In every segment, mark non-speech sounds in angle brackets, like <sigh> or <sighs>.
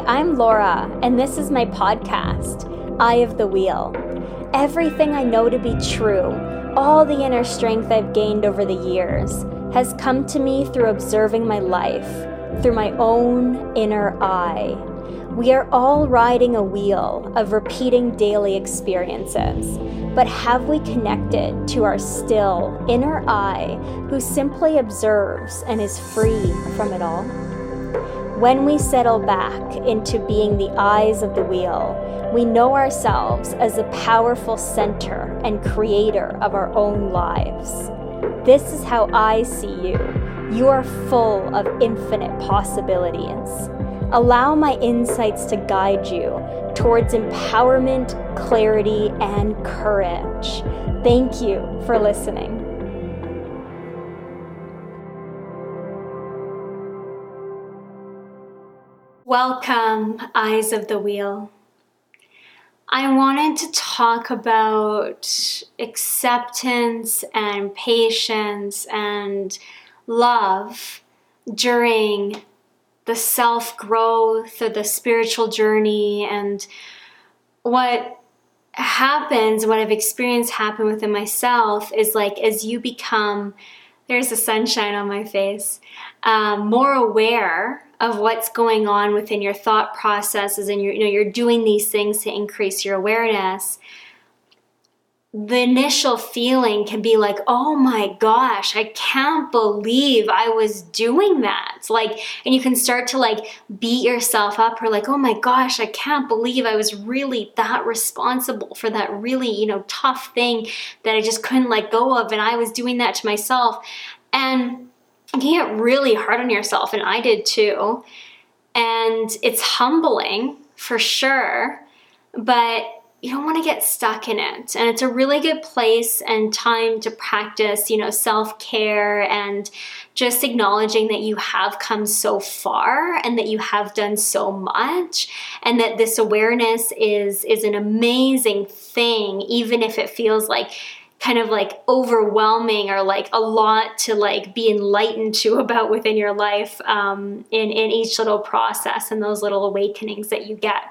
I'm Laura, and this is my podcast, Eye of the Wheel. Everything I know to be true, all the inner strength I've gained over the years, has come to me through observing my life, through my own inner eye. We are all riding a wheel of repeating daily experiences, but have we connected to our still inner eye who simply observes and is free from it all? When we settle back into being the eyes of the wheel, we know ourselves as a powerful center and creator of our own lives. This is how I see you. You are full of infinite possibilities. Allow my insights to guide you towards empowerment, clarity, and courage. Thank you for listening. Welcome, Eyes of the Wheel. I wanted to talk about acceptance and patience and love during the self growth or the spiritual journey and what happens, what I've experienced happen within myself is like as you become, there's the sunshine on my face, um, more aware of what's going on within your thought processes and you're, you know you're doing these things to increase your awareness the initial feeling can be like oh my gosh i can't believe i was doing that. Like and you can start to like beat yourself up or like oh my gosh i can't believe i was really that responsible for that really you know tough thing that i just couldn't let go of and i was doing that to myself. And you get really hard on yourself, and I did too. And it's humbling for sure, but you don't want to get stuck in it. And it's a really good place and time to practice, you know, self care and just acknowledging that you have come so far and that you have done so much and that this awareness is is an amazing thing even if it feels like kind of like overwhelming or like a lot to like be enlightened to <laughs> about within your life um, in in each little process and those little awakenings that you get.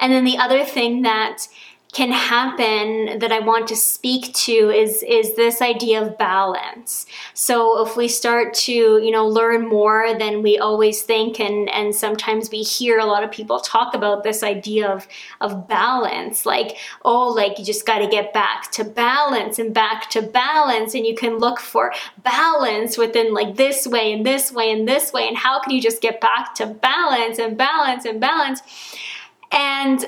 And then the other thing that can happen that I want to speak to is is this idea of balance. So if we start to, you know, learn more than we always think and and sometimes we hear a lot of people talk about this idea of of balance, like, oh, like you just got to get back to balance and back to balance and you can look for balance within like this way and this way and this way and how can you just get back to balance and balance and balance? And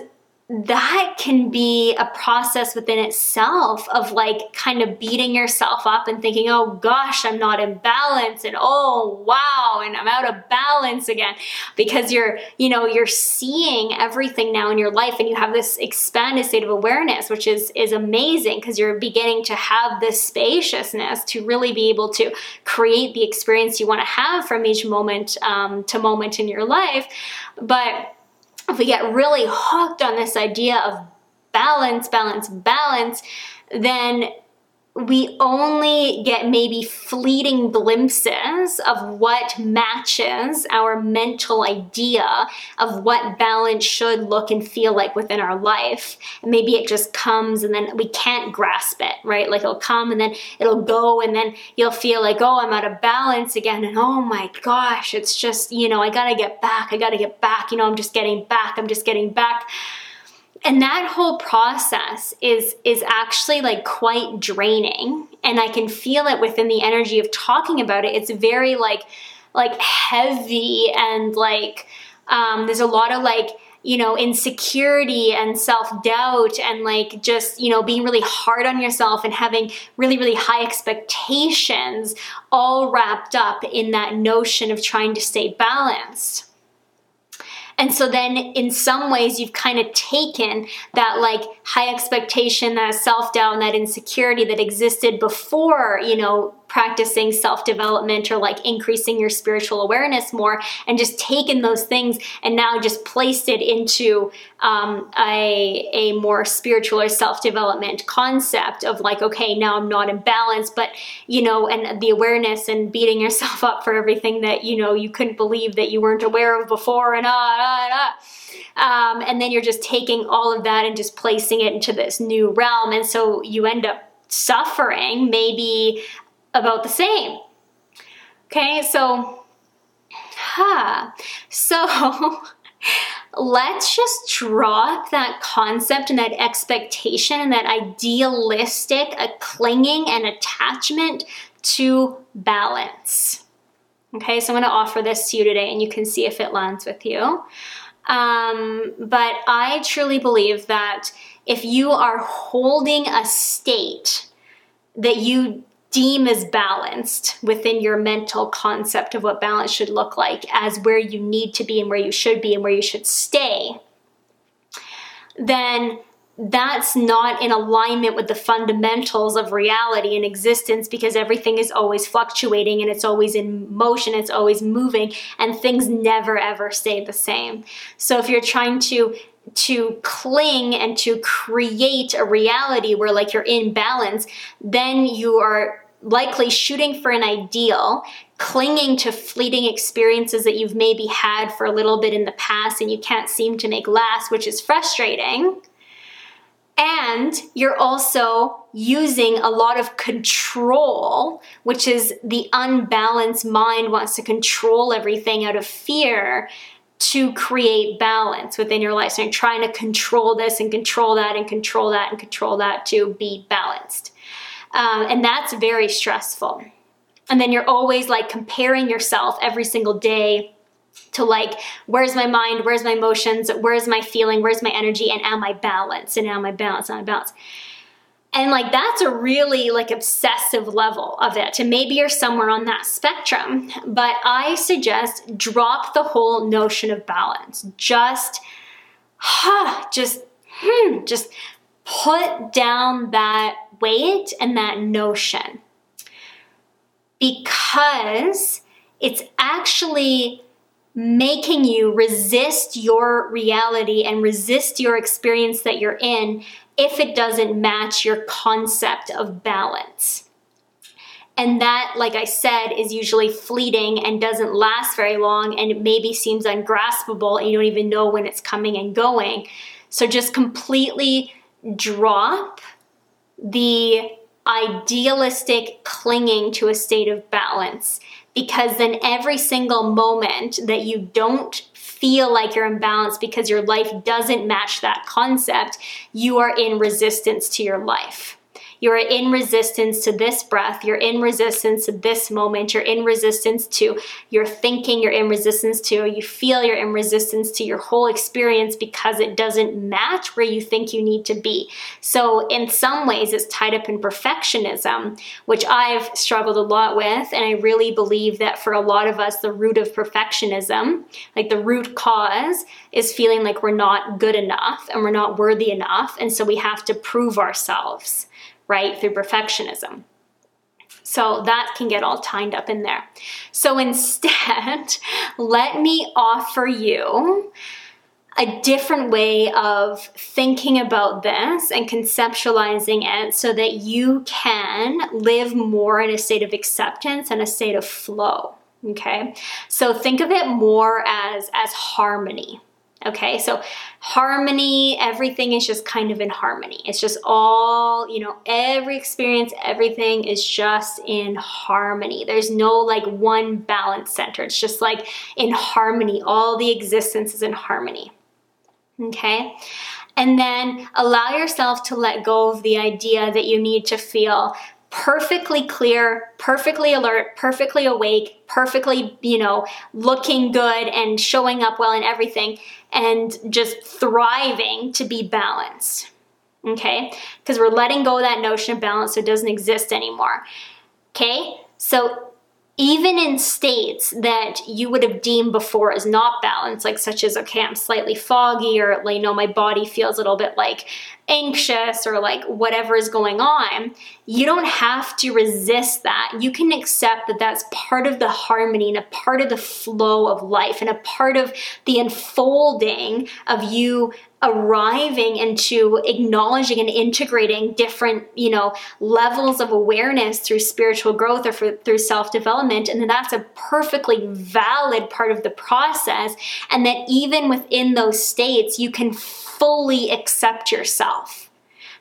that can be a process within itself of like kind of beating yourself up and thinking, oh gosh, I'm not in balance, and oh wow, and I'm out of balance again because you're, you know, you're seeing everything now in your life and you have this expanded state of awareness, which is is amazing because you're beginning to have this spaciousness to really be able to create the experience you want to have from each moment um, to moment in your life. But if we get really hooked on this idea of balance, balance, balance, then we only get maybe fleeting glimpses of what matches our mental idea of what balance should look and feel like within our life. And maybe it just comes and then we can't grasp it, right? Like it'll come and then it'll go and then you'll feel like, oh, I'm out of balance again. And oh my gosh, it's just, you know, I gotta get back. I gotta get back. You know, I'm just getting back. I'm just getting back and that whole process is is actually like quite draining. And i can feel it within the energy of talking about it. It's very like like heavy and like um, there's a lot of like you know insecurity and self-doubt and like just you know being really hard on yourself and having really really high expectations all wrapped up in that notion of trying to stay balanced and so then in some ways you've kind of taken that like high expectation, that self-doubt, that insecurity that existed before, you know, practicing self development or like increasing your spiritual awareness more and just taken those things and now just placed it into um, a, a more spiritual or self development concept of like, okay, now I'm not in balance, but you know, and the awareness and beating yourself up for everything that you know you couldn't believe that you weren't aware of before and ah, ah, ah. Um, and then you're just taking all of that and just placing it into this new realm. And so you end up suffering maybe about the same. Okay, so, huh. So, <laughs> let's just drop that concept and that expectation and that idealistic a clinging and attachment to balance. Okay, so I'm going to offer this to you today and you can see if it lands with you. Um, but I truly believe that if you are holding a state that you deem as balanced within your mental concept of what balance should look like as where you need to be and where you should be and where you should stay, then that's not in alignment with the fundamentals of reality and existence because everything is always fluctuating and it's always in motion, it's always moving, and things never ever stay the same. So if you're trying to to cling and to create a reality where like you're in balance, then you are likely shooting for an ideal, clinging to fleeting experiences that you've maybe had for a little bit in the past and you can't seem to make last, which is frustrating and you're also using a lot of control, which is the unbalanced mind wants to control everything out of fear to create balance within your life. So you're trying to control this and control that and control that and control that to be balanced. Um, and that's very stressful. And then you're always like comparing yourself every single day to like where's my mind? Where's my emotions? Where's my feeling? Where's my energy? And am i balanced? And am i balanced? Am i balanced? And like that's a really like obsessive level of it. And maybe you're somewhere on that spectrum but i suggest drop the whole notion of balance. Just huh, <sighs> just hmm, just put down that weight and that notion because it's actually making you resist your reality and resist your experience that you're in if it doesn't match your concept of balance. And that, like I said, is usually fleeting and doesn't last very long and it maybe seems ungraspable and you don't even know when it's coming and going. So just completely drop the idealistic clinging to a state of balance because then every single moment that you don't feel like you're in balance because your life doesn't match that concept, you are in resistance to your life. You're in resistance to this breath. You're in resistance to this moment. You're in resistance to your thinking. You're in resistance to, you feel you're in resistance to your whole experience because it doesn't match where you think you need to be. So, in some ways, it's tied up in perfectionism, which I've struggled a lot with. And I really believe that for a lot of us, the root of perfectionism, like the root cause, is feeling like we're not good enough and we're not worthy enough. And so we have to prove ourselves right? Through perfectionism. So that can get all tied up in there. So instead, <laughs> let me offer you a different way of thinking about this and conceptualizing it so that you can live more in a state of acceptance and a state of flow. Okay, so think of it more as as harmony. Okay, so harmony, everything is just kind of in harmony. It's just all, you know, every experience, everything is just in harmony. There's no like one balance center. It's just like in harmony. All the existence is in harmony. Okay, and then allow yourself to let go of the idea that you need to feel perfectly clear, perfectly alert, perfectly awake, perfectly, you know, looking good and showing up well and everything, and just thriving to be balanced. Okay? Because we're letting go of that notion of balance so it doesn't exist anymore. Okay? So even in states that you would have deemed before as not balanced, like such as, okay, I'm slightly foggy, or you know, my body feels a little bit like anxious or like whatever is going on, you don't have to resist that. You can accept that that's part of the harmony and a part of the flow of life and a part of the unfolding of you arriving into acknowledging and integrating different you know levels of awareness through spiritual growth or for, through self-development. And that's a perfectly valid part of the process. And that even within those states you can fully accept yourself.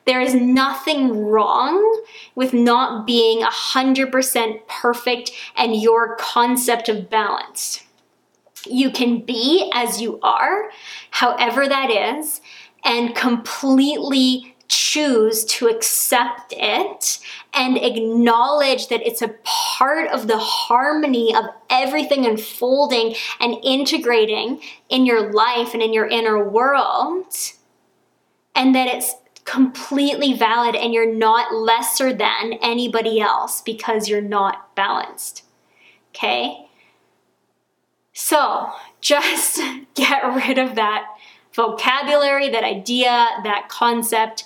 There is nothing wrong with not being 100% perfect and your concept of balance you can be as you are, however that is, and completely choose to accept it and acknowledge that it's a part of the harmony of everything unfolding and integrating in your life and in your inner world, and that it's completely valid and you're not lesser than anybody else because you're not balanced. Okay? So just <laughs> get rid of that vocabulary, that idea, that concept.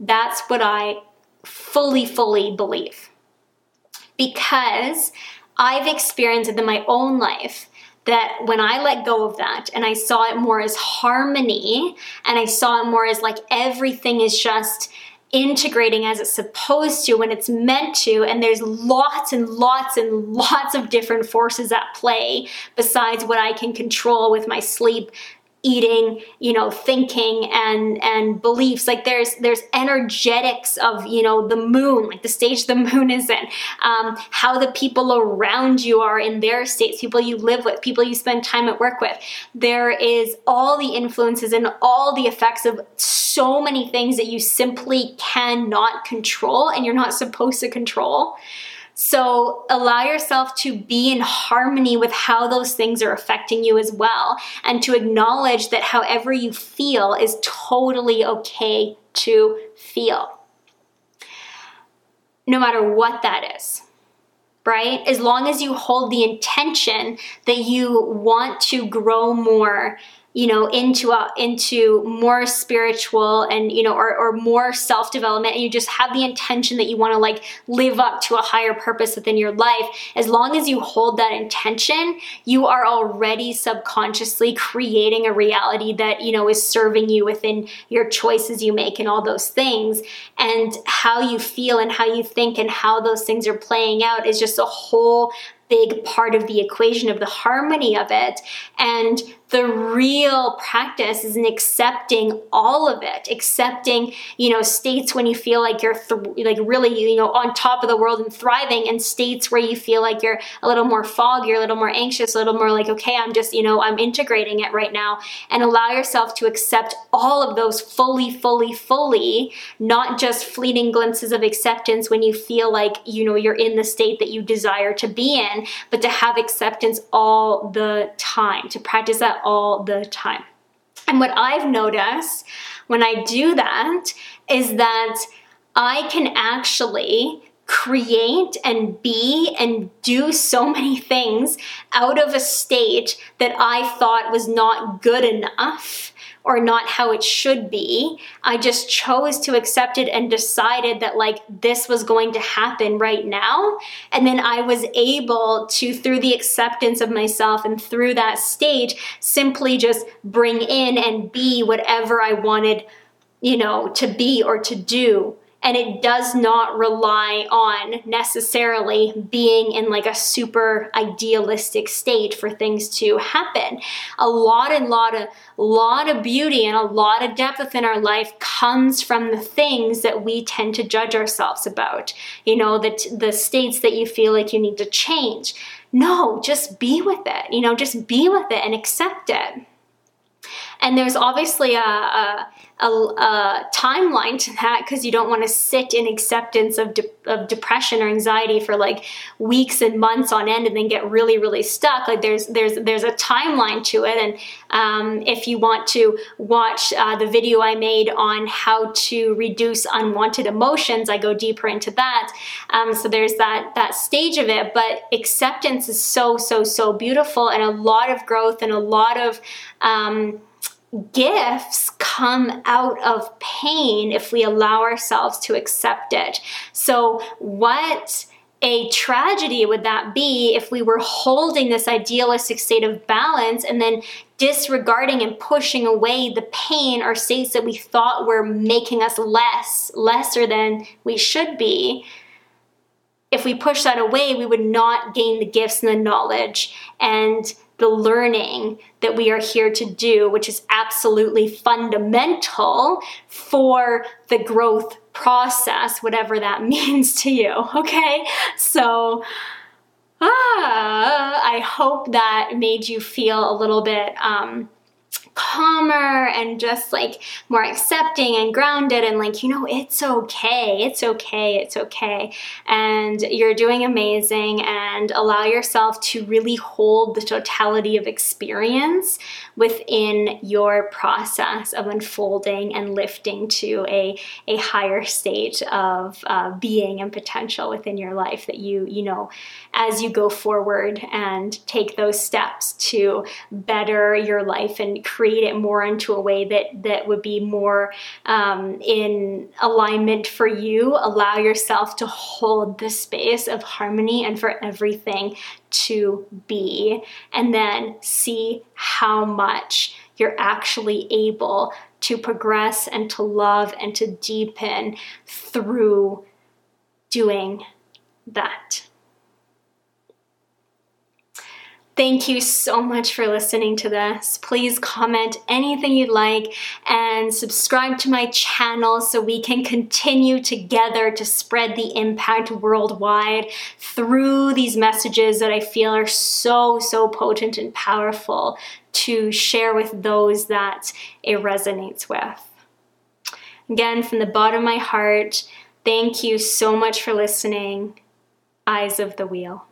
That's what I fully, fully believe. Because I've experienced it in my own life that when I let go of that and I saw it more as harmony and I saw it more as like everything is just integrating as it's supposed to when it's meant to and there's lots and lots and lots of different forces at play besides what I can control with my sleep eating you know thinking and and beliefs. Like there's there's energetics of you know the moon like the stage <laughs> the moon is in um, how the people around you are in their states people you live with people you spend time at work with. There is all the influences and all the effects of so many things that you simply cannot control and you're not supposed to control so allow yourself to be in harmony with how those things are affecting you as well, and to acknowledge that however you feel is totally okay to feel. No matter what that is right? As long as you hold the intention that you want to grow more you know into a into more spiritual and you know or, or more self-development and you just have the intention that you want to like live up to a higher purpose within your life as long as you hold that intention you are already subconsciously creating a reality that you know is serving you within your choices you make and all those things. And how you feel and how you think and how those things are playing out is just a whole big part of the equation of the harmony of it. And the real practice is in accepting all of it, accepting, you know, states when you feel like you're th- like really, you know, on top of the world and thriving, and states where you feel like you're a little more foggy, a little more anxious, a little more like, okay, I'm just, you know, I'm integrating it right now, and allow yourself to accept all of those fully, fully, fully, not just fleeting glimpses of acceptance when you feel like, you know, you're in the state that you desire to be in, but to have acceptance all the time, to practice that all the time. And what I've noticed when I do that is that I can actually create and be and do so <laughs> many things out of a state that I thought was not good enough or not how it should be. I just chose to accept it and decided that like this was going to happen right now. And then I was able to, through the acceptance of myself and through that stage, simply just bring in and be whatever I wanted, you know, to be or to do and it does not rely on necessarily being in like a super idealistic state for things to happen. A lot and lot of lot of beauty and a lot of depth within our life comes from the things that we tend to judge ourselves about. You know the, the states that you feel like you need to change. No just be with it. You know just be with it and accept it and there's obviously a, a, a, a timeline to that because you don't want to sit in acceptance of, de- of depression or anxiety for like weeks and months on end and then get really really stuck. Like there's there's there's a timeline to it. And um, if you want to watch uh, the video i made on how to reduce unwanted emotions i go deeper into that. Um, so there's that that stage of it. But acceptance is so so so beautiful and a lot of growth and a lot of um, gifts come out of pain if we allow ourselves to accept it. So, what a tragedy would that be if we were holding this idealistic state of balance and then disregarding and pushing away the pain or states that we thought were making us less, lesser than we should be? If we push that away, we would not gain the gifts and the knowledge and the learning that we are here to do, which is absolutely fundamental for the growth process, whatever that <laughs> means to you. Okay, so. Ah, I hope that made you feel a little bit um, calmer and just like more accepting and grounded and like you know it's okay it's okay it's okay. And you're doing amazing and allow yourself to really hold the totality of experience within your process of unfolding and lifting to a, a higher state of uh, being and potential within your life that you you know as you go forward and take those steps to better your life and create it more into a way that that would be more um, in alignment for you allow yourself to hold the space of harmony and for everything to be and then see how much you're actually able to progress and to love and to deepen through doing that. Thank you so much for listening to this. Please comment anything you'd like and subscribe to my channel so we can continue together to spread the impact worldwide through these messages that I feel are so, so potent and powerful to share with those that it resonates with. Again, from the bottom of my heart, thank you so much for listening. Eyes of the Wheel.